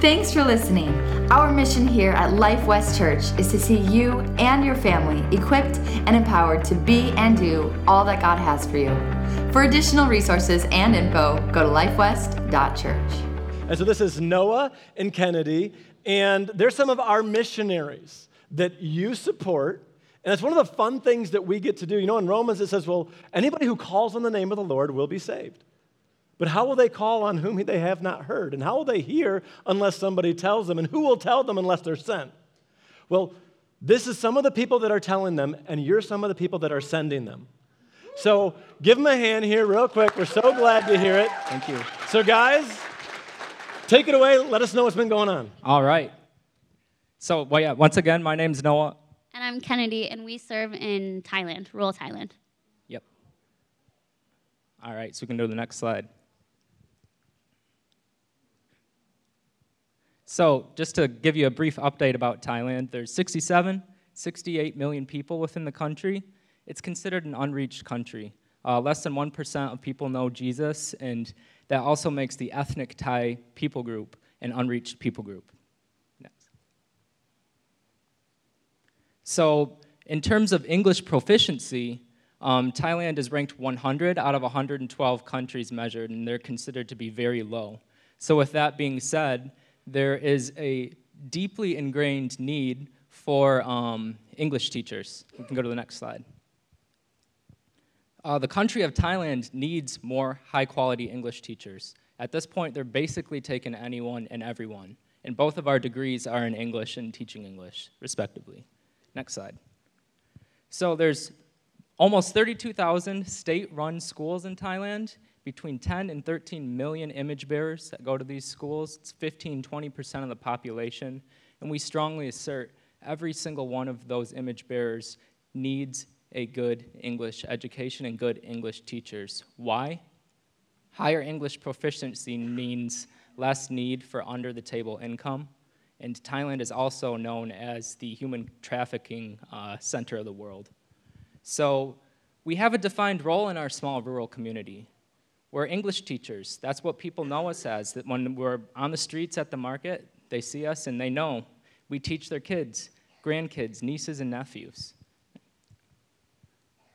Thanks for listening. Our mission here at Life West Church is to see you and your family equipped and empowered to be and do all that God has for you. For additional resources and info, go to lifewest.church. And so this is Noah and Kennedy, and they're some of our missionaries that you support. And it's one of the fun things that we get to do. You know, in Romans it says, well, anybody who calls on the name of the Lord will be saved. But how will they call on whom they have not heard? And how will they hear unless somebody tells them? And who will tell them unless they're sent? Well, this is some of the people that are telling them, and you're some of the people that are sending them. So give them a hand here, real quick. We're so glad to hear it. Thank you. So, guys, take it away. Let us know what's been going on. All right. So, well, yeah, once again, my name's Noah. And I'm Kennedy, and we serve in Thailand, rural Thailand. Yep. All right, so we can go to the next slide. So, just to give you a brief update about Thailand, there's 67, 68 million people within the country. It's considered an unreached country. Uh, less than 1% of people know Jesus, and that also makes the ethnic Thai people group an unreached people group. Next. So, in terms of English proficiency, um, Thailand is ranked 100 out of 112 countries measured, and they're considered to be very low. So, with that being said, there is a deeply ingrained need for um, English teachers. We can go to the next slide. Uh, the country of Thailand needs more high quality English teachers. At this point, they're basically taking anyone and everyone. And both of our degrees are in English and teaching English, respectively. Next slide. So there's almost 32,000 state run schools in Thailand, between 10 and 13 million image bearers that go to these schools. It's 15, 20% of the population. And we strongly assert every single one of those image bearers needs a good English education and good English teachers. Why? Higher English proficiency means less need for under the table income. And Thailand is also known as the human trafficking uh, center of the world. So we have a defined role in our small rural community. We're English teachers. That's what people know us as. That when we're on the streets at the market, they see us and they know we teach their kids, grandkids, nieces, and nephews.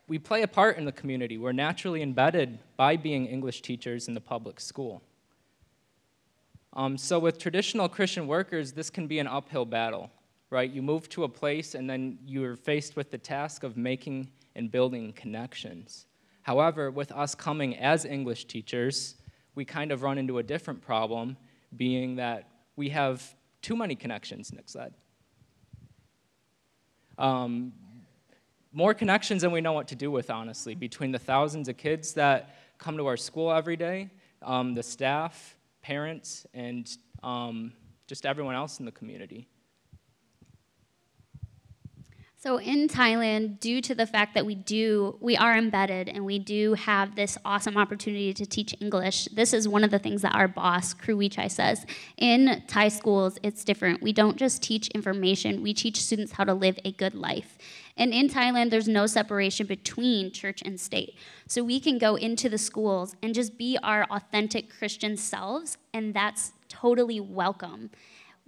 We play a part in the community. We're naturally embedded by being English teachers in the public school. Um, so, with traditional Christian workers, this can be an uphill battle, right? You move to a place and then you're faced with the task of making and building connections. However, with us coming as English teachers, we kind of run into a different problem, being that we have too many connections, Nick said. Um, more connections than we know what to do with, honestly, between the thousands of kids that come to our school every day, um, the staff, parents, and um, just everyone else in the community. So in Thailand, due to the fact that we do, we are embedded and we do have this awesome opportunity to teach English, this is one of the things that our boss, Kru Wichai, says. In Thai schools, it's different. We don't just teach information, we teach students how to live a good life. And in Thailand, there's no separation between church and state. So we can go into the schools and just be our authentic Christian selves, and that's totally welcome,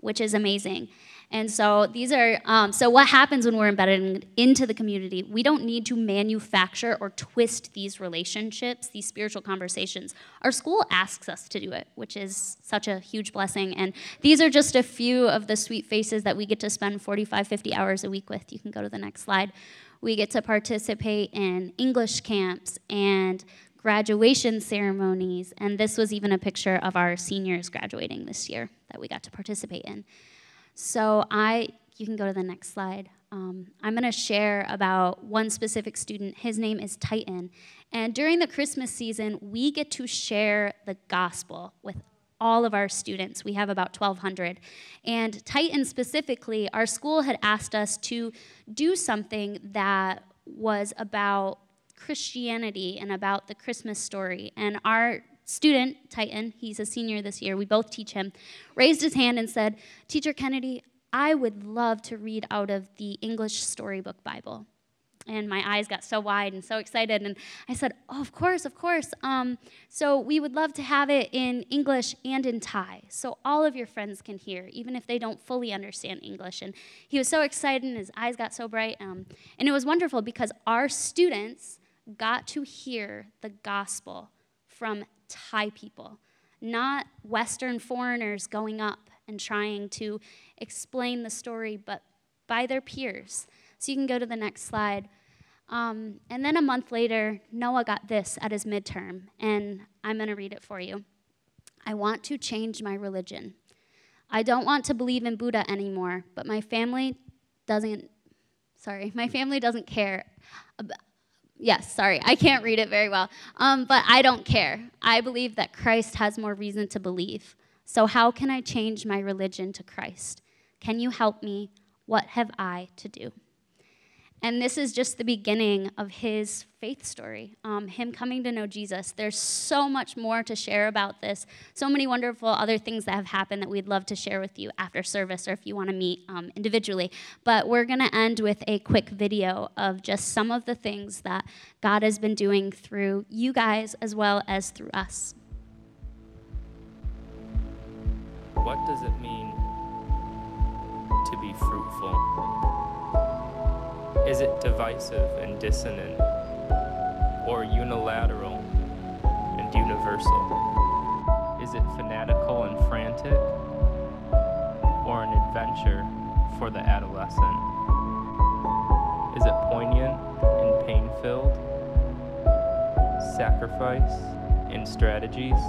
which is amazing. And so these are, um, so what happens when we're embedded into the community? We don't need to manufacture or twist these relationships, these spiritual conversations. Our school asks us to do it, which is such a huge blessing. And these are just a few of the sweet faces that we get to spend 45, 50 hours a week with. You can go to the next slide. We get to participate in English camps and graduation ceremonies. And this was even a picture of our seniors graduating this year that we got to participate in. So I, you can go to the next slide. Um, I'm going to share about one specific student. His name is Titan. And during the Christmas season, we get to share the gospel with all of our students. We have about 1,200. And Titan specifically, our school had asked us to do something that was about Christianity and about the Christmas story. And our student, Titan, he's a senior this year, we both teach him, raised his hand and said, Teacher Kennedy, I would love to read out of the English Storybook Bible. and my eyes got so wide and so excited. And I said, Oh, of course, of course. Um, so we would love to have it in English and in Thai, so all of your friends can hear, even if they don't fully understand English. And he was so excited, and his eyes got so bright. Um, and it was wonderful because our students got to hear the gospel from Thai people, not Western foreigners going up and trying to explain the story, but by their peers. So you can go to the next slide. Um, and then a month later, Noah got this at his midterm, and I'm going to read it for you. I want to change my religion. I don't want to believe in Buddha anymore, but my family doesn't, sorry, my family doesn't care. Yes, sorry, I can't read it very well. Um, but I don't care. I believe that Christ has more reason to believe. So, how can I change my religion to Christ? Can you help me? What have I to do? And this is just the beginning of his faith story, um, him coming to know Jesus. There's so much more to share about this, so many wonderful other things that have happened that we'd love to share with you after service or if you want to meet um, individually. But we're going to end with a quick video of just some of the things that God has been doing through you guys as well as through us. What does it mean to be fruitful? Is it divisive and dissonant, or unilateral and universal? Is it fanatical and frantic, or an adventure for the adolescent? Is it poignant and pain filled? Sacrifice and strategies?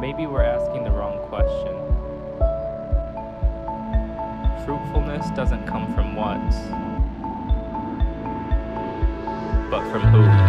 Maybe we're asking the wrong question. Fruitfulness doesn't come from what, but from who.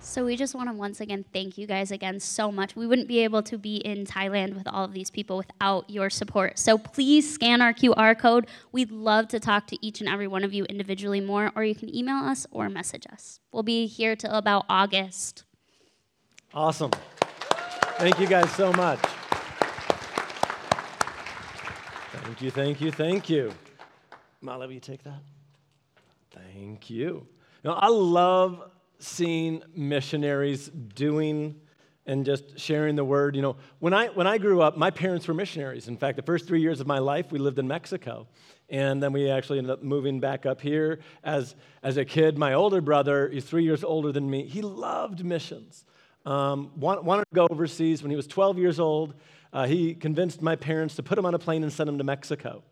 So we just want to once again thank you guys again so much. We wouldn't be able to be in Thailand with all of these people without your support. So please scan our QR code. We'd love to talk to each and every one of you individually more, or you can email us or message us. We'll be here till about August. Awesome. Thank you guys so much. Thank you, thank you, thank you. Molly, will you take that? Thank you. Now, I love seeing missionaries doing and just sharing the word. You know, when I, when I grew up, my parents were missionaries. In fact, the first three years of my life, we lived in Mexico. And then we actually ended up moving back up here. As, as a kid, my older brother, he's three years older than me, he loved missions. Um, wanted to go overseas. When he was 12 years old, uh, he convinced my parents to put him on a plane and send him to Mexico.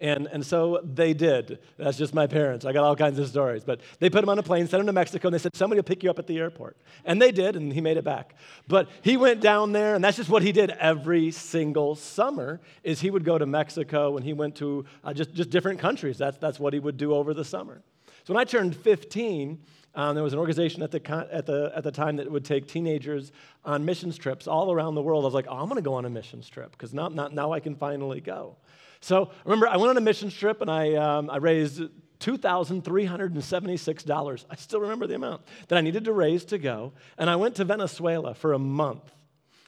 And, and so they did. That's just my parents. I got all kinds of stories. But they put him on a plane, sent him to Mexico, and they said, somebody will pick you up at the airport. And they did, and he made it back. But he went down there, and that's just what he did every single summer, is he would go to Mexico, and he went to uh, just, just different countries. That's, that's what he would do over the summer. So when I turned 15, um, there was an organization at the, at, the, at the time that would take teenagers on missions trips all around the world. I was like, oh, I'm going to go on a missions trip because now, now, now I can finally go. So remember, I went on a mission trip and I, um, I raised $2,376. I still remember the amount that I needed to raise to go. And I went to Venezuela for a month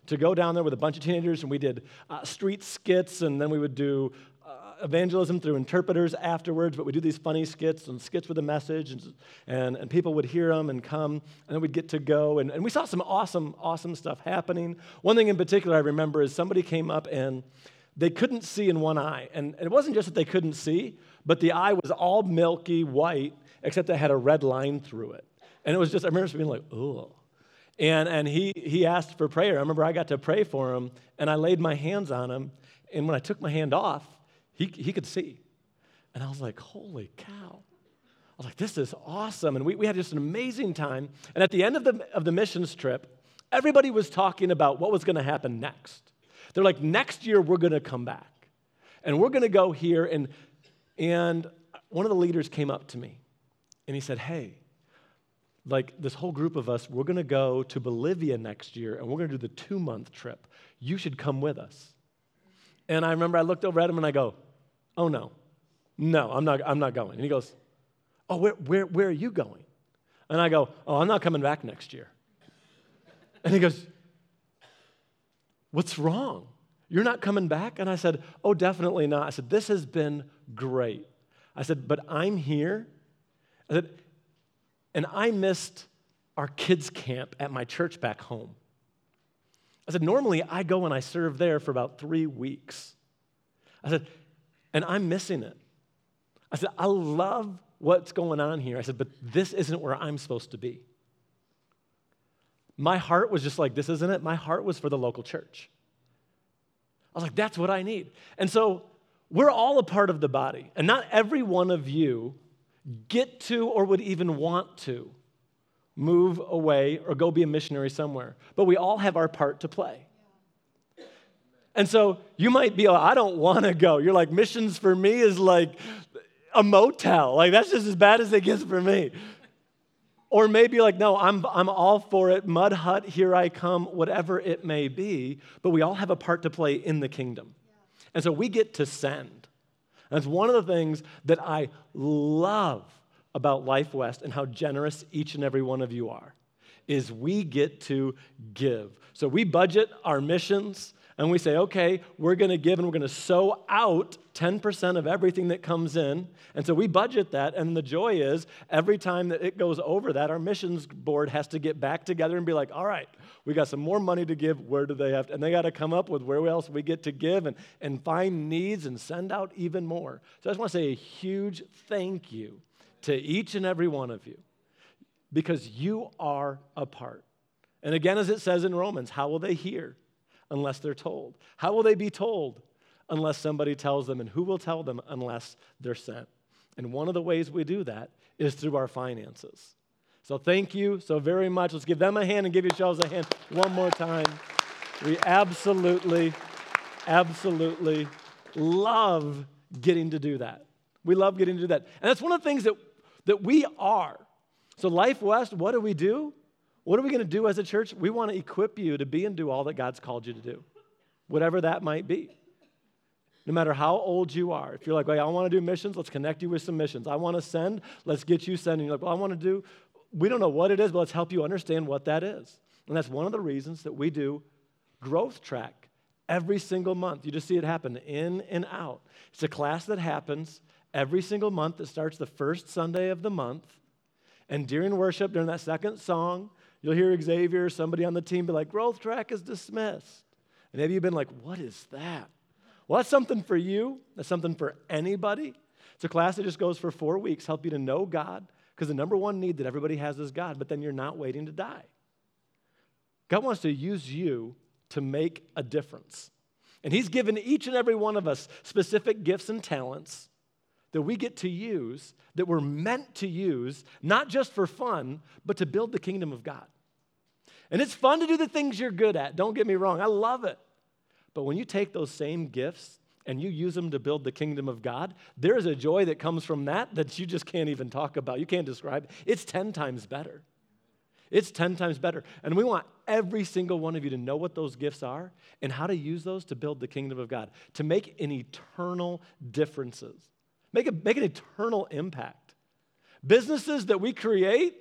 to go down there with a bunch of teenagers, and we did uh, street skits, and then we would do evangelism through interpreters afterwards, but we do these funny skits and skits with a message, and, and, and, people would hear them and come, and then we'd get to go. And, and we saw some awesome, awesome stuff happening. One thing in particular I remember is somebody came up and they couldn't see in one eye. And it wasn't just that they couldn't see, but the eye was all milky white, except it had a red line through it. And it was just, I remember being like, oh. And, and he, he asked for prayer. I remember I got to pray for him, and I laid my hands on him. And when I took my hand off, he, he could see. And I was like, holy cow. I was like, this is awesome. And we, we had just an amazing time. And at the end of the, of the missions trip, everybody was talking about what was going to happen next. They're like, next year we're going to come back. And we're going to go here. And, and one of the leaders came up to me and he said, Hey, like this whole group of us, we're going to go to Bolivia next year and we're going to do the two month trip. You should come with us. And I remember I looked over at him and I go, Oh, no, no, I'm not, I'm not going. And he goes, Oh, where, where, where are you going? And I go, Oh, I'm not coming back next year. And he goes, What's wrong? You're not coming back? And I said, Oh, definitely not. I said, This has been great. I said, But I'm here. I said, and I missed our kids' camp at my church back home. I said, Normally I go and I serve there for about three weeks. I said, And I'm missing it. I said, I love what's going on here. I said, But this isn't where I'm supposed to be my heart was just like, this isn't it. My heart was for the local church. I was like, that's what I need. And so we're all a part of the body, and not every one of you get to or would even want to move away or go be a missionary somewhere. But we all have our part to play. And so you might be, like, I don't want to go. You're like, missions for me is like a motel. Like, that's just as bad as it gets for me. Or maybe like, no, I'm, I'm all for it, mud hut, here I come, whatever it may be, but we all have a part to play in the kingdom. And so we get to send. That's one of the things that I love about Life West and how generous each and every one of you are, is we get to give. So we budget our missions and we say, okay, we're going to give and we're going to sow out 10% of everything that comes in. And so we budget that. And the joy is every time that it goes over that, our missions board has to get back together and be like, all right, we got some more money to give. Where do they have to? And they got to come up with where else we get to give and, and find needs and send out even more. So I just want to say a huge thank you to each and every one of you because you are a part. And again, as it says in Romans, how will they hear? Unless they're told? How will they be told unless somebody tells them? And who will tell them unless they're sent? And one of the ways we do that is through our finances. So thank you so very much. Let's give them a hand and give yourselves a hand one more time. We absolutely, absolutely love getting to do that. We love getting to do that. And that's one of the things that, that we are. So, Life West, what do we do? What are we going to do as a church? We want to equip you to be and do all that God's called you to do, whatever that might be. No matter how old you are. If you're like, well, I want to do missions, let's connect you with some missions. I want to send, let's get you sending. You're like, well, I want to do, we don't know what it is, but let's help you understand what that is. And that's one of the reasons that we do Growth Track every single month. You just see it happen in and out. It's a class that happens every single month that starts the first Sunday of the month. And during worship, during that second song, You'll hear Xavier, somebody on the team, be like, growth track is dismissed. And maybe you've been like, what is that? Well, that's something for you. That's something for anybody. It's a class that just goes for four weeks, help you to know God, because the number one need that everybody has is God, but then you're not waiting to die. God wants to use you to make a difference. And He's given each and every one of us specific gifts and talents that we get to use, that we're meant to use, not just for fun, but to build the kingdom of God. And it's fun to do the things you're good at. Don't get me wrong, I love it. But when you take those same gifts and you use them to build the kingdom of God, there is a joy that comes from that that you just can't even talk about. You can't describe. It's 10 times better. It's 10 times better. And we want every single one of you to know what those gifts are and how to use those to build the kingdom of God, to make an eternal differences, make, a, make an eternal impact. Businesses that we create,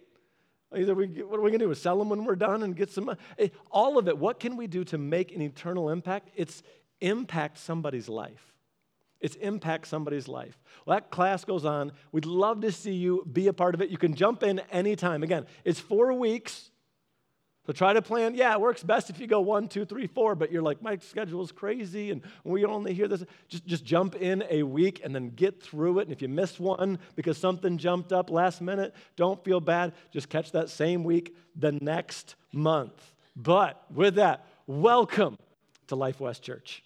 either we, what are we going to do? Sell them when we're done and get some, eh, all of it. What can we do to make an eternal impact? It's impact somebody's life. It's impact somebody's life. Well, that class goes on. We'd love to see you be a part of it. You can jump in anytime. Again, it's four weeks. So try to plan. Yeah, it works best if you go one, two, three, four, but you're like, my schedule is crazy and we only hear this. Just, just jump in a week and then get through it. And if you miss one because something jumped up last minute, don't feel bad. Just catch that same week the next month. But with that, welcome to Life West Church.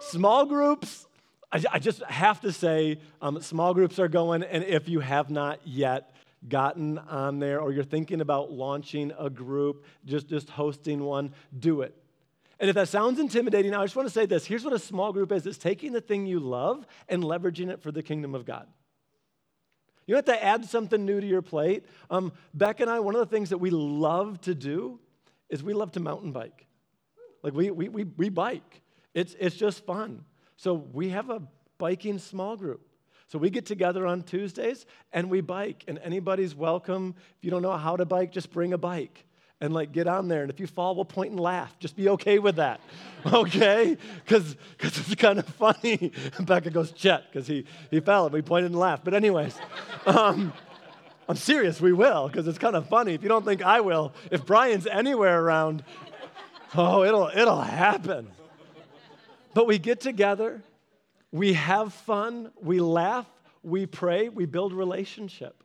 Small groups, I, I just have to say, um, small groups are going, and if you have not yet, gotten on there or you're thinking about launching a group, just, just hosting one, do it. And if that sounds intimidating, I just want to say this. Here's what a small group is it's taking the thing you love and leveraging it for the kingdom of God. You have to add something new to your plate. Um, Beck and I, one of the things that we love to do is we love to mountain bike. Like we, we, we, we bike, it's, it's just fun. So we have a biking small group. So we get together on Tuesdays and we bike, and anybody's welcome. If you don't know how to bike, just bring a bike and like get on there. And if you fall, we'll point and laugh. Just be okay with that, okay? Because it's kind of funny. Becca goes, Chet, because he, he fell and we pointed and laughed. But, anyways, um, I'm serious, we will, because it's kind of funny. If you don't think I will, if Brian's anywhere around, oh, it'll, it'll happen. But we get together we have fun, we laugh, we pray, we build relationship.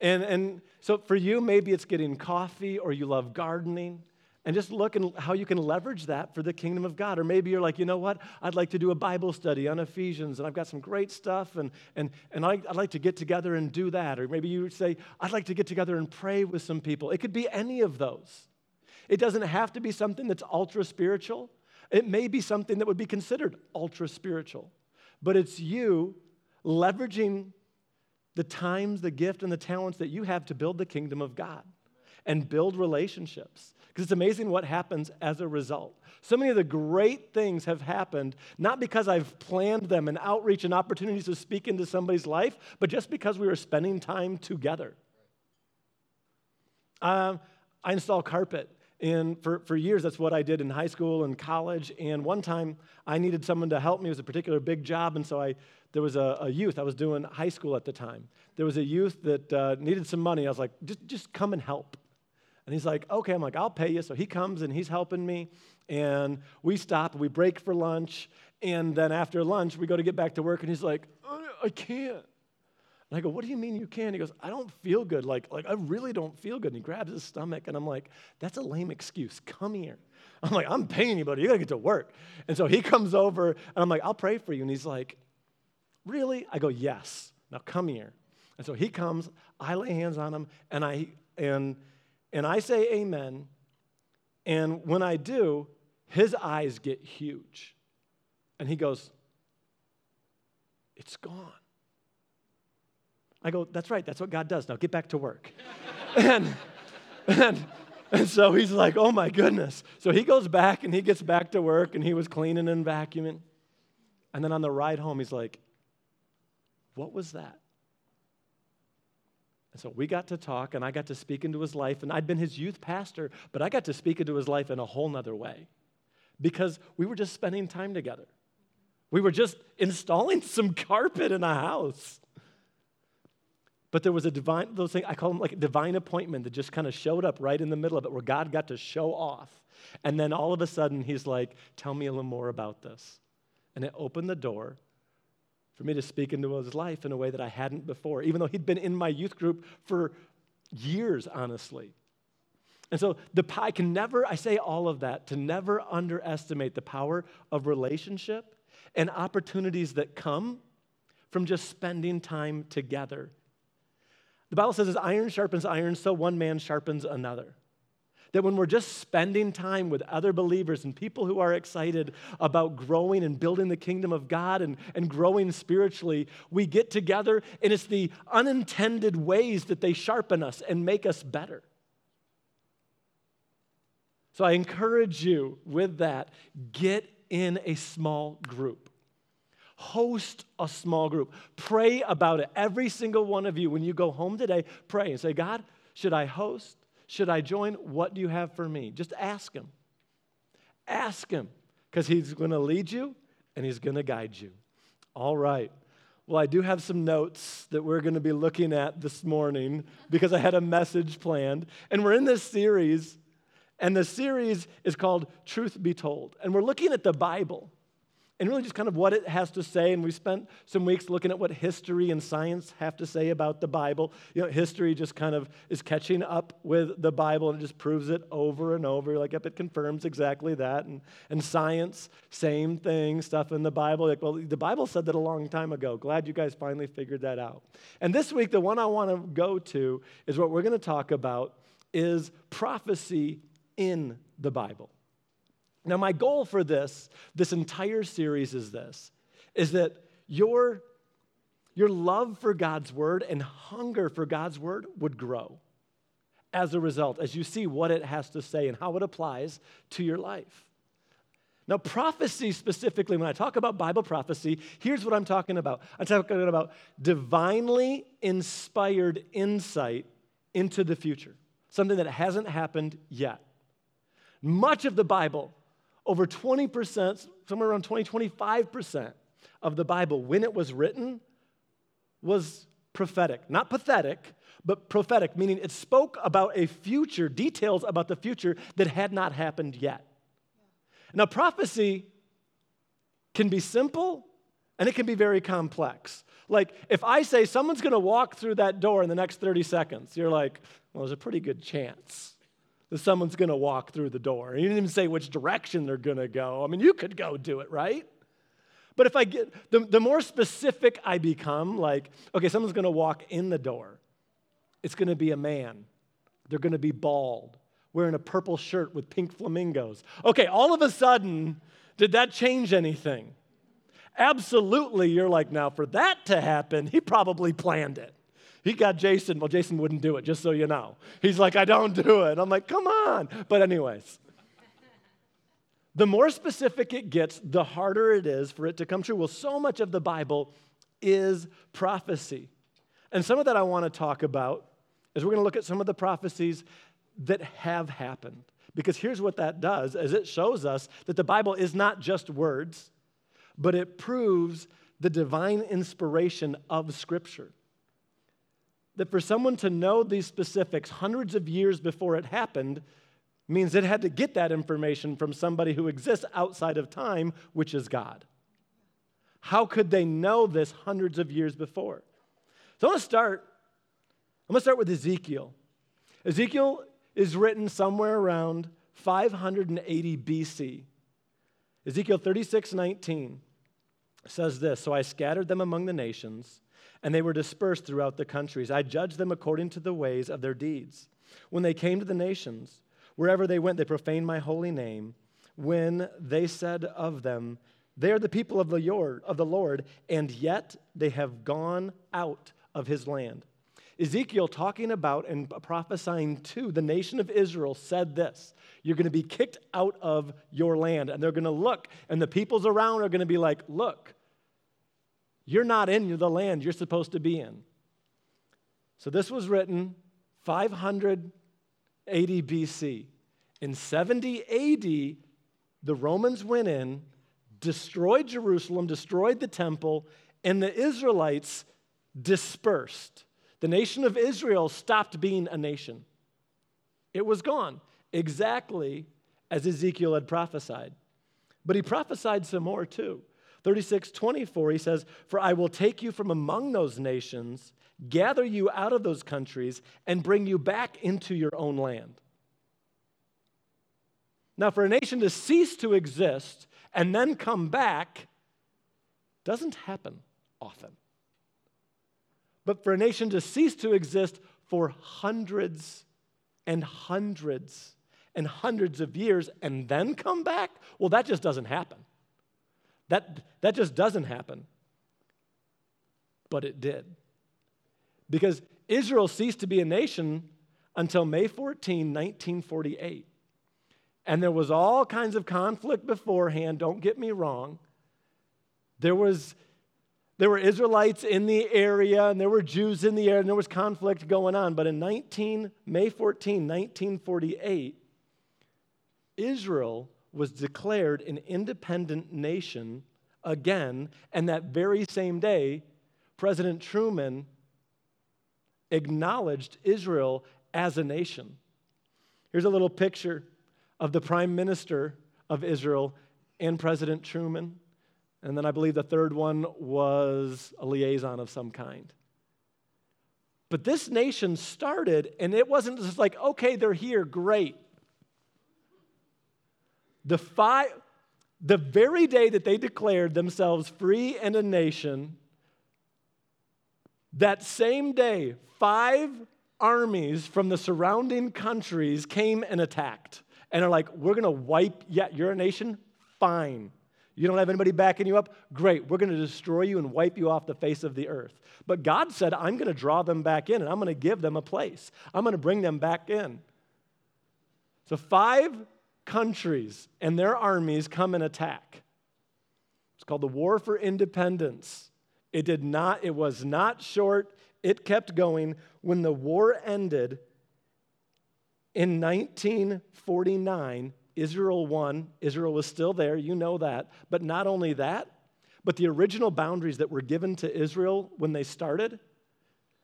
And, and so for you, maybe it's getting coffee or you love gardening. And just look at how you can leverage that for the kingdom of God. Or maybe you're like, you know what? I'd like to do a Bible study on Ephesians, and I've got some great stuff, and, and, and I'd, I'd like to get together and do that. Or maybe you say, I'd like to get together and pray with some people. It could be any of those. It doesn't have to be something that's ultra spiritual. It may be something that would be considered ultra spiritual, but it's you leveraging the times, the gift, and the talents that you have to build the kingdom of God and build relationships. Because it's amazing what happens as a result. So many of the great things have happened, not because I've planned them and outreach and opportunities to speak into somebody's life, but just because we were spending time together. Um, I install carpet and for, for years, that's what I did in high school and college. And one time, I needed someone to help me. It was a particular big job. And so I, there was a, a youth, I was doing high school at the time. There was a youth that uh, needed some money. I was like, just, just come and help. And he's like, okay. I'm like, I'll pay you. So he comes and he's helping me. And we stop, we break for lunch. And then after lunch, we go to get back to work. And he's like, I can't. And I go, What do you mean you can? He goes, I don't feel good. Like, like I really don't feel good. And he grabs his stomach, and I'm like, That's a lame excuse. Come here. I'm like, I'm paying you, buddy. You gotta get to work. And so he comes over, and I'm like, I'll pray for you. And he's like, Really? I go, Yes. Now come here. And so he comes, I lay hands on him, and I and and I say amen. And when I do, his eyes get huge. And he goes, It's gone. I go, that's right, that's what God does. Now get back to work. and, and, and so he's like, oh my goodness. So he goes back and he gets back to work and he was cleaning and vacuuming. And then on the ride home, he's like, what was that? And so we got to talk and I got to speak into his life. And I'd been his youth pastor, but I got to speak into his life in a whole nother way because we were just spending time together. We were just installing some carpet in a house. But there was a divine, those things, I call them like a divine appointment that just kind of showed up right in the middle of it where God got to show off. And then all of a sudden, he's like, Tell me a little more about this. And it opened the door for me to speak into his life in a way that I hadn't before, even though he'd been in my youth group for years, honestly. And so the I can never, I say all of that to never underestimate the power of relationship and opportunities that come from just spending time together. The Bible says, as iron sharpens iron, so one man sharpens another. That when we're just spending time with other believers and people who are excited about growing and building the kingdom of God and, and growing spiritually, we get together and it's the unintended ways that they sharpen us and make us better. So I encourage you with that get in a small group. Host a small group. Pray about it. Every single one of you, when you go home today, pray and say, God, should I host? Should I join? What do you have for me? Just ask Him. Ask Him, because He's going to lead you and He's going to guide you. All right. Well, I do have some notes that we're going to be looking at this morning because I had a message planned. And we're in this series, and the series is called Truth Be Told. And we're looking at the Bible and really just kind of what it has to say. And we spent some weeks looking at what history and science have to say about the Bible. You know, history just kind of is catching up with the Bible and it just proves it over and over. Like, if it confirms exactly that. And, and science, same thing, stuff in the Bible. Like, well, the Bible said that a long time ago. Glad you guys finally figured that out. And this week, the one I want to go to is what we're going to talk about is prophecy in the Bible. Now, my goal for this, this entire series is this, is that your, your love for God's word and hunger for God's word would grow as a result, as you see what it has to say and how it applies to your life. Now, prophecy specifically, when I talk about Bible prophecy, here's what I'm talking about. I'm talking about divinely inspired insight into the future, something that hasn't happened yet. Much of the Bible over 20%, somewhere around 20, 25% of the Bible, when it was written, was prophetic. Not pathetic, but prophetic, meaning it spoke about a future, details about the future that had not happened yet. Now, prophecy can be simple and it can be very complex. Like, if I say someone's gonna walk through that door in the next 30 seconds, you're like, well, there's a pretty good chance that someone's going to walk through the door. You didn't even say which direction they're going to go. I mean, you could go do it, right? But if I get, the, the more specific I become, like, okay, someone's going to walk in the door, it's going to be a man. They're going to be bald, wearing a purple shirt with pink flamingos. Okay, all of a sudden, did that change anything? Absolutely, you're like, now for that to happen, he probably planned it. He got Jason. Well, Jason wouldn't do it, just so you know. He's like, I don't do it. I'm like, come on. But, anyways, the more specific it gets, the harder it is for it to come true. Well, so much of the Bible is prophecy. And some of that I want to talk about is we're going to look at some of the prophecies that have happened. Because here's what that does is it shows us that the Bible is not just words, but it proves the divine inspiration of Scripture that for someone to know these specifics hundreds of years before it happened means it had to get that information from somebody who exists outside of time, which is God. How could they know this hundreds of years before? So I'm to start. I'm to start with Ezekiel. Ezekiel is written somewhere around 580 BC. Ezekiel 36, 19 says this So I scattered them among the nations and they were dispersed throughout the countries. I judged them according to the ways of their deeds. When they came to the nations, wherever they went, they profaned my holy name. When they said of them, They are the people of the Lord, of the Lord, and yet they have gone out of his land. Ezekiel, talking about and prophesying to the nation of Israel, said this You're going to be kicked out of your land. And they're going to look, and the peoples around are going to be like, Look, you're not in the land you're supposed to be in. So this was written 580 BC. In 70 AD, the Romans went in, destroyed Jerusalem, destroyed the temple, and the Israelites dispersed. The nation of Israel stopped being a nation. It was gone, exactly as Ezekiel had prophesied. But he prophesied some more too. 36 24, he says, For I will take you from among those nations, gather you out of those countries, and bring you back into your own land. Now, for a nation to cease to exist and then come back doesn't happen often. But for a nation to cease to exist for hundreds and hundreds and hundreds of years and then come back, well, that just doesn't happen. That, that just doesn't happen. But it did. Because Israel ceased to be a nation until May 14, 1948. And there was all kinds of conflict beforehand, don't get me wrong. There was there were Israelites in the area and there were Jews in the area and there was conflict going on. But in 19, May 14, 1948, Israel was declared an independent nation again. And that very same day, President Truman acknowledged Israel as a nation. Here's a little picture of the prime minister of Israel and President Truman. And then I believe the third one was a liaison of some kind. But this nation started, and it wasn't just like, okay, they're here, great. The, five, the very day that they declared themselves free and a nation, that same day, five armies from the surrounding countries came and attacked and are like, we're to wipe, yeah, you're a nation? Fine. You don't have anybody backing you up? Great. We're to destroy you and wipe you off the face of the earth. But God said, I'm to draw them back in and I'm to give them a place. I'm to bring them back in. So, five countries and their armies come and attack. It's called the War for Independence. It did not, it was not short. It kept going. When the war ended in 1949, Israel won. Israel was still there, you know that. But not only that, but the original boundaries that were given to Israel when they started,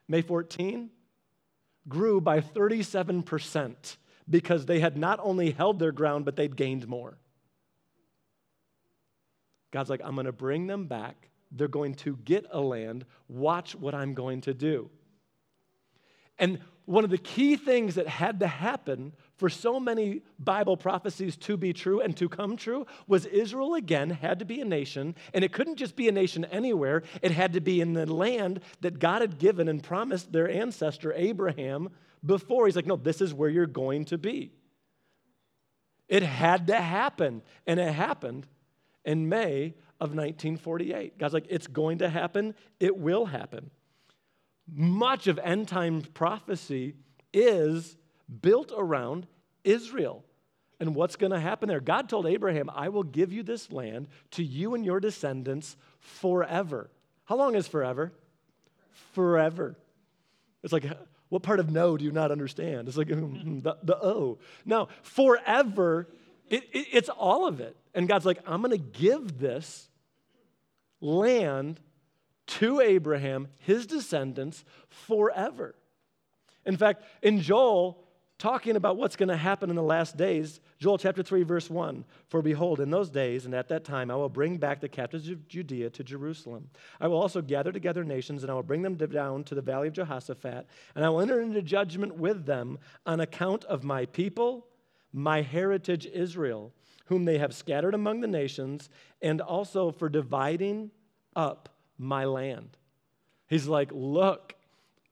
May 14, grew by 37% because they had not only held their ground, but they'd gained more. God's like, I'm going to bring them back. They're going to get a land. Watch what I'm going to do. And one of the key things that had to happen for so many Bible prophecies to be true and to come true was Israel again had to be a nation, and it couldn't just be a nation anywhere. It had to be in the land that God had given and promised their ancestor Abraham before. He's like, no, this is where you're going to be. It had to happen, and it happened in May of 1948. God's like, it's going to happen, it will happen much of end time prophecy is built around Israel and what's going to happen there. God told Abraham, I will give you this land to you and your descendants forever. How long is forever? Forever. It's like, what part of no do you not understand? It's like hmm, hmm, the, the oh. O. No, forever, it, it, it's all of it. And God's like, I'm going to give this land to Abraham, his descendants, forever. In fact, in Joel, talking about what's going to happen in the last days, Joel chapter 3, verse 1 For behold, in those days and at that time, I will bring back the captives of Judea to Jerusalem. I will also gather together nations, and I will bring them down to the valley of Jehoshaphat, and I will enter into judgment with them on account of my people, my heritage Israel, whom they have scattered among the nations, and also for dividing up my land. He's like, look,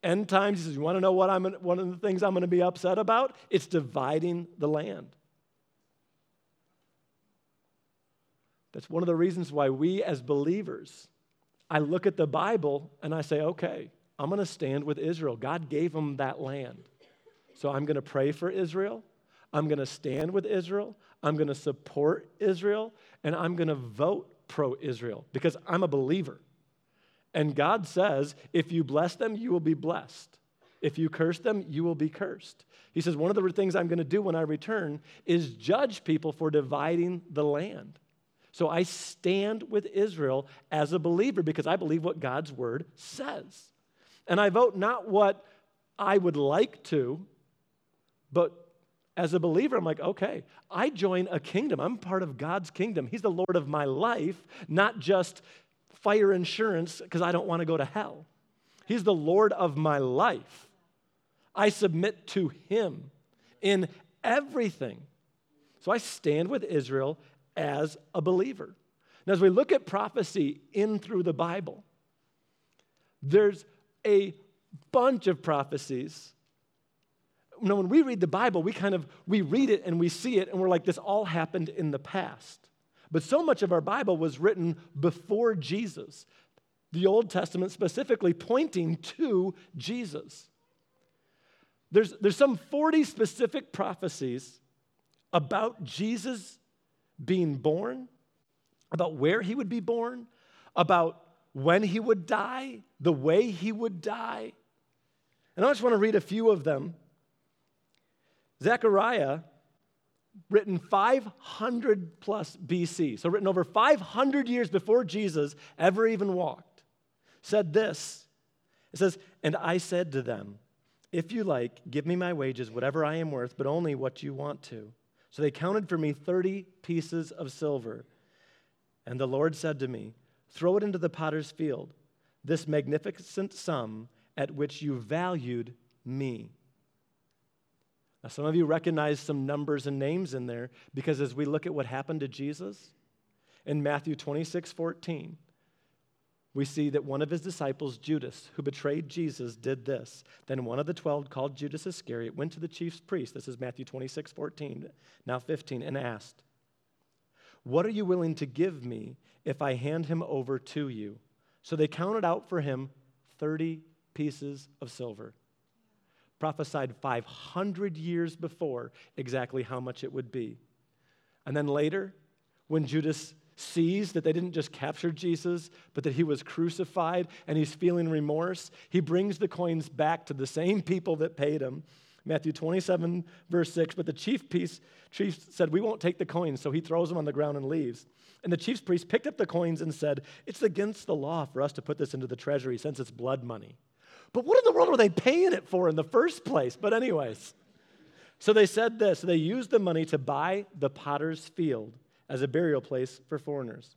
end times, he says, you want to know what I'm, one of the things I'm going to be upset about? It's dividing the land. That's one of the reasons why we as believers, I look at the Bible and I say, okay, I'm going to stand with Israel. God gave them that land. So I'm going to pray for Israel. I'm going to stand with Israel. I'm going to support Israel. And I'm going to vote pro Israel because I'm a believer. And God says, if you bless them, you will be blessed. If you curse them, you will be cursed. He says, one of the things I'm going to do when I return is judge people for dividing the land. So I stand with Israel as a believer because I believe what God's word says. And I vote not what I would like to, but as a believer, I'm like, okay, I join a kingdom. I'm part of God's kingdom. He's the Lord of my life, not just fire insurance because I don't want to go to hell. He's the Lord of my life. I submit to Him in everything. So I stand with Israel as a believer. Now, as we look at prophecy in through the Bible, there's a bunch of prophecies. Now, when we read the Bible, we kind of we read it and we see it and we're like, this all happened in the past. But so much of our Bible was written before Jesus. The Old Testament specifically pointing to Jesus. There's, there's some 40 specific prophecies about Jesus being born, about where he would be born, about when he would die, the way he would die. And I just want to read a few of them. Zechariah, written 500 plus BC, so written over 500 years before Jesus ever even walked, said this. It says, And I said to them, If you like, give me my wages, whatever I am worth, but only what you want to. So they counted for me 30 pieces of silver. And the Lord said to me, Throw it into the potter's field, this magnificent sum at which you valued me. Now, some of you recognize some numbers and names in there because as we look at what happened to Jesus in Matthew 26 14, we see that one of his disciples, Judas, who betrayed Jesus, did this. Then one of the twelve, called Judas Iscariot, went to the chief priest, this is Matthew 26 14, now 15, and asked, What are you willing to give me if I hand him over to you? So they counted out for him 30 pieces of silver. Prophesied 500 years before exactly how much it would be. And then later, when Judas sees that they didn't just capture Jesus, but that he was crucified and he's feeling remorse, he brings the coins back to the same people that paid him. Matthew 27, verse 6. But the chief priest, chief said, We won't take the coins. So he throws them on the ground and leaves. And the chief priest picked up the coins and said, It's against the law for us to put this into the treasury since it's blood money. But what in the world were they paying it for in the first place? But, anyways, so they said this they used the money to buy the potter's field as a burial place for foreigners.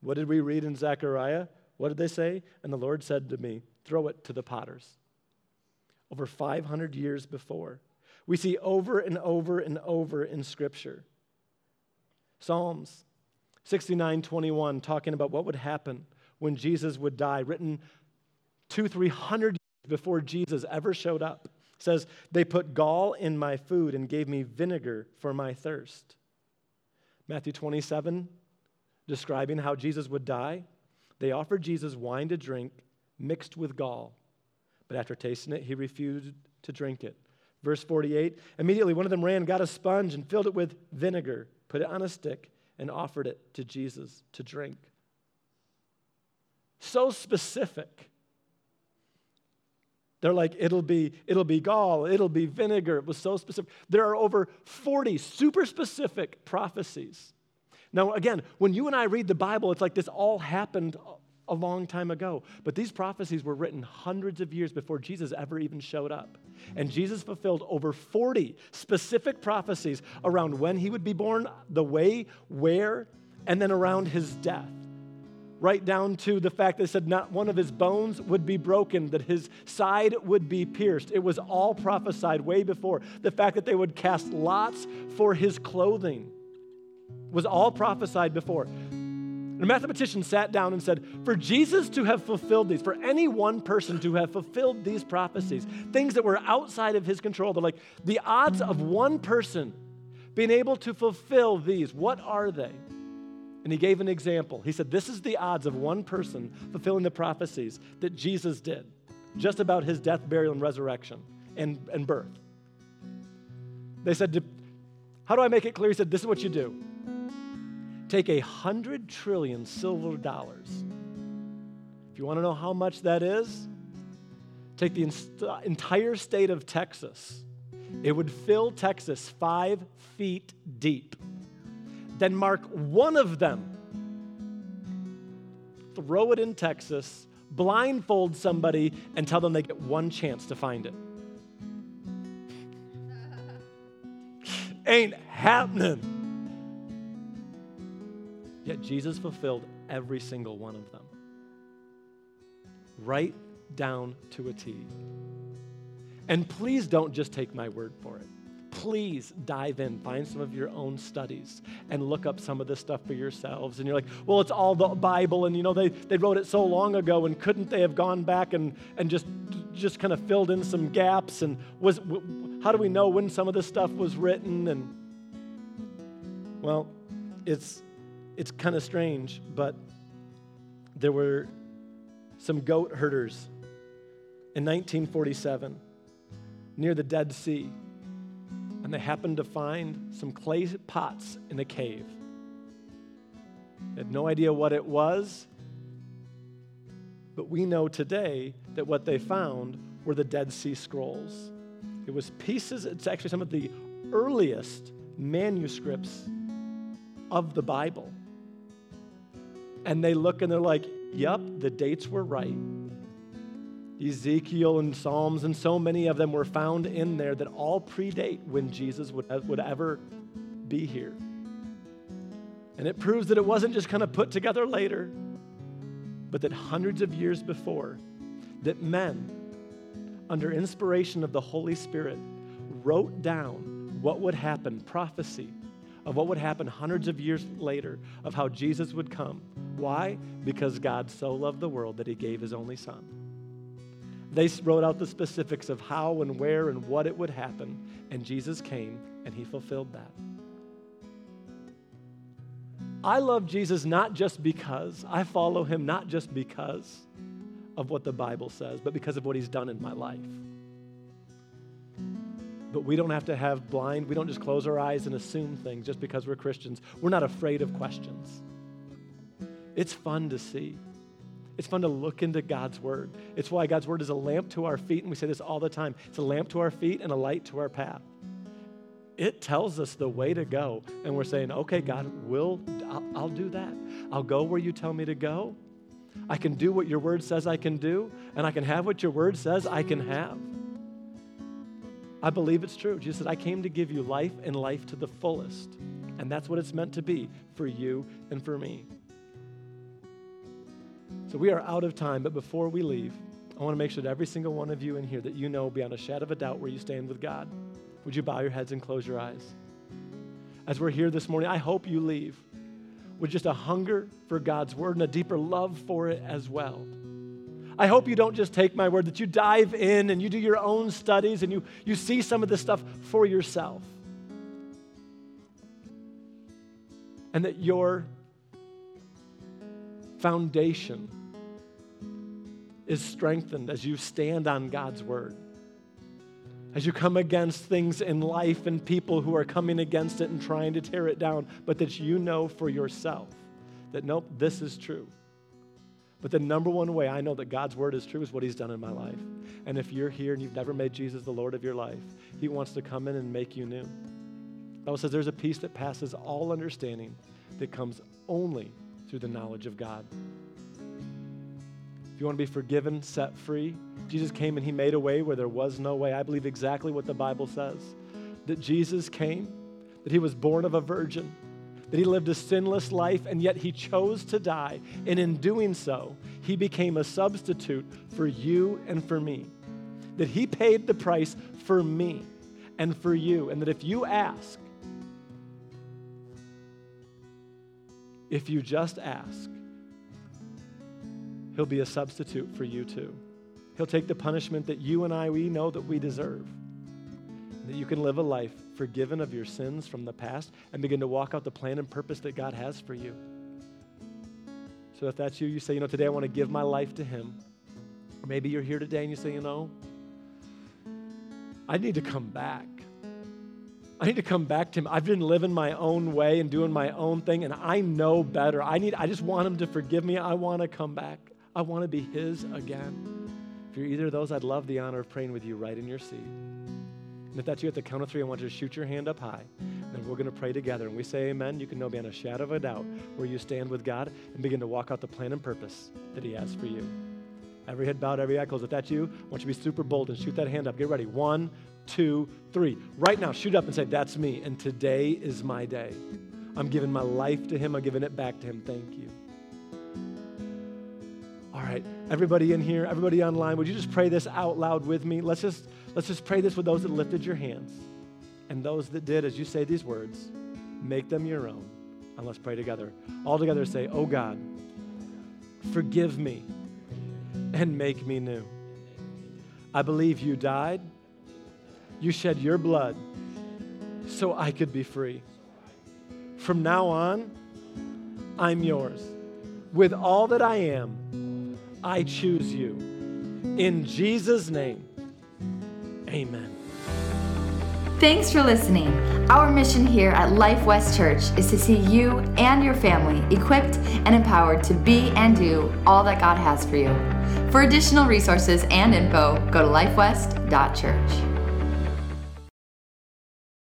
What did we read in Zechariah? What did they say? And the Lord said to me, Throw it to the potters. Over 500 years before. We see over and over and over in Scripture. Psalms 69 21, talking about what would happen when Jesus would die, written two, three hundred years before Jesus ever showed up. says, They put gall in my food and gave me vinegar for my thirst. Matthew 27, describing how Jesus would die, they offered Jesus wine to drink mixed with gall. But after tasting it, he refused to drink it. Verse 48 immediately one of them ran, got a sponge, and filled it with vinegar, put it on a stick, and offered it to Jesus to drink. So specific. They're like, it'll be, it'll be gall, it'll be vinegar. It was so specific. There are over 40 super specific prophecies. Now, again, when you and I read the Bible, it's like this all happened a long time ago. But these prophecies were written hundreds of years before Jesus ever even showed up. And Jesus fulfilled over 40 specific prophecies around when he would be born, the way, where, and then around his death right down to the fact that said not one of his bones would be broken, that his side would be pierced. It was all prophesied way before. The fact that they would cast lots for his clothing was all prophesied before. And a mathematician sat down and said, For Jesus to have fulfilled these, for any one person to have fulfilled these prophecies, things that were outside of his control, they're like the odds of one person being able to fulfill these, what are they? And he gave an example. He said, This is the odds of one person fulfilling the prophecies that Jesus did, just about his death, burial, and resurrection and, and birth. They said, How do I make it clear? He said, This is what you do take a hundred trillion silver dollars. If you want to know how much that is, take the entire state of Texas. It would fill Texas five feet deep then mark one of them, throw it in Texas, blindfold somebody and tell them they get one chance to find it. Ain't happening. Yet Jesus fulfilled every single one of them. Right down to a T. And please don't just take my word for it. Please dive in, find some of your own studies, and look up some of this stuff for yourselves. And you're like, well, it's all the Bible, and you know, they, they wrote it so long ago, and couldn't they have gone back and, and just, just kind of filled in some gaps? And was, how do we know when some of this stuff was written? And well, it's, it's kind of strange, but there were some goat herders in 1947 near the Dead Sea, and they happened to find some clay pots in a cave. They had no idea what it was, but we know today that what they found were the Dead Sea Scrolls. It was pieces, it's actually some of the earliest manuscripts of the Bible. And they look and they're like, yep, the dates were right. Ezekiel and Psalms and so many of them were found in there that all predate when Jesus would, would ever be here. And it proves that it wasn't just kind of put together later, but that hundreds of years before, that men, under inspiration of the Holy Spirit, wrote down what would happen, prophecy of what would happen hundreds of years later, of how Jesus would come. Why? Because God so loved the world that he gave his only son. They wrote out the specifics of how and where and what it would happen, and Jesus came and he fulfilled that. I love Jesus not just because, I follow him not just because of what the Bible says, but because of what he's done in my life. But we don't have to have blind, we don't just close our eyes and assume things just because we're Christians. We're not afraid of questions. It's fun to see. It's fun to look into God's Word. It's why God's Word is a lamp to our feet, and we say this all the time it's a lamp to our feet and a light to our path. It tells us the way to go, and we're saying, okay, God, will I'll, I'll do that. I'll go where you tell me to go. I can do what your word says I can do, and I can have what your word says I can have. I believe it's true. Jesus said, I came to give you life and life to the fullest. And that's what it's meant to be for you and for me. So we are out of time, but before we leave, I want to make sure that every single one of you in here that you know beyond a shadow of a doubt where you stand with God. Would you bow your heads and close your eyes? As we're here this morning, I hope you leave with just a hunger for God's word and a deeper love for it as well. I hope you don't just take my word, that you dive in and you do your own studies and you, you see some of this stuff for yourself. And that your foundation is strengthened as you stand on God's word. As you come against things in life and people who are coming against it and trying to tear it down, but that you know for yourself that, nope, this is true. But the number one way I know that God's word is true is what he's done in my life. And if you're here and you've never made Jesus the Lord of your life, he wants to come in and make you new. The Bible says there's a peace that passes all understanding that comes only through the knowledge of God. If you want to be forgiven, set free, Jesus came and he made a way where there was no way. I believe exactly what the Bible says that Jesus came, that he was born of a virgin that he lived a sinless life and yet he chose to die. And in doing so, he became a substitute for you and for me. That he paid the price for me and for you. And that if you ask, if you just ask, he'll be a substitute for you too. He'll take the punishment that you and I, we know that we deserve. That you can live a life forgiven of your sins from the past and begin to walk out the plan and purpose that God has for you. So if that's you, you say, you know, today I want to give my life to Him. Or maybe you're here today and you say, you know, I need to come back. I need to come back to him. I've been living my own way and doing my own thing, and I know better. I need, I just want him to forgive me. I want to come back. I want to be his again. If you're either of those, I'd love the honor of praying with you right in your seat. And if that's you at the count of three, I want you to shoot your hand up high. And we're going to pray together. And we say amen. You can know beyond a shadow of a doubt where you stand with God and begin to walk out the plan and purpose that He has for you. Every head bowed, every eye closed. If that's you, I want you to be super bold and shoot that hand up. Get ready. One, two, three. Right now, shoot up and say, That's me. And today is my day. I'm giving my life to Him. I'm giving it back to Him. Thank you. All right, everybody in here, everybody online, would you just pray this out loud with me? Let's just let's just pray this with those that lifted your hands and those that did as you say these words. Make them your own. And let's pray together. All together say, "Oh God, forgive me and make me new. I believe you died. You shed your blood so I could be free. From now on, I'm yours. With all that I am, I choose you. In Jesus' name, amen. Thanks for listening. Our mission here at Life West Church is to see you and your family equipped and empowered to be and do all that God has for you. For additional resources and info, go to lifewest.church.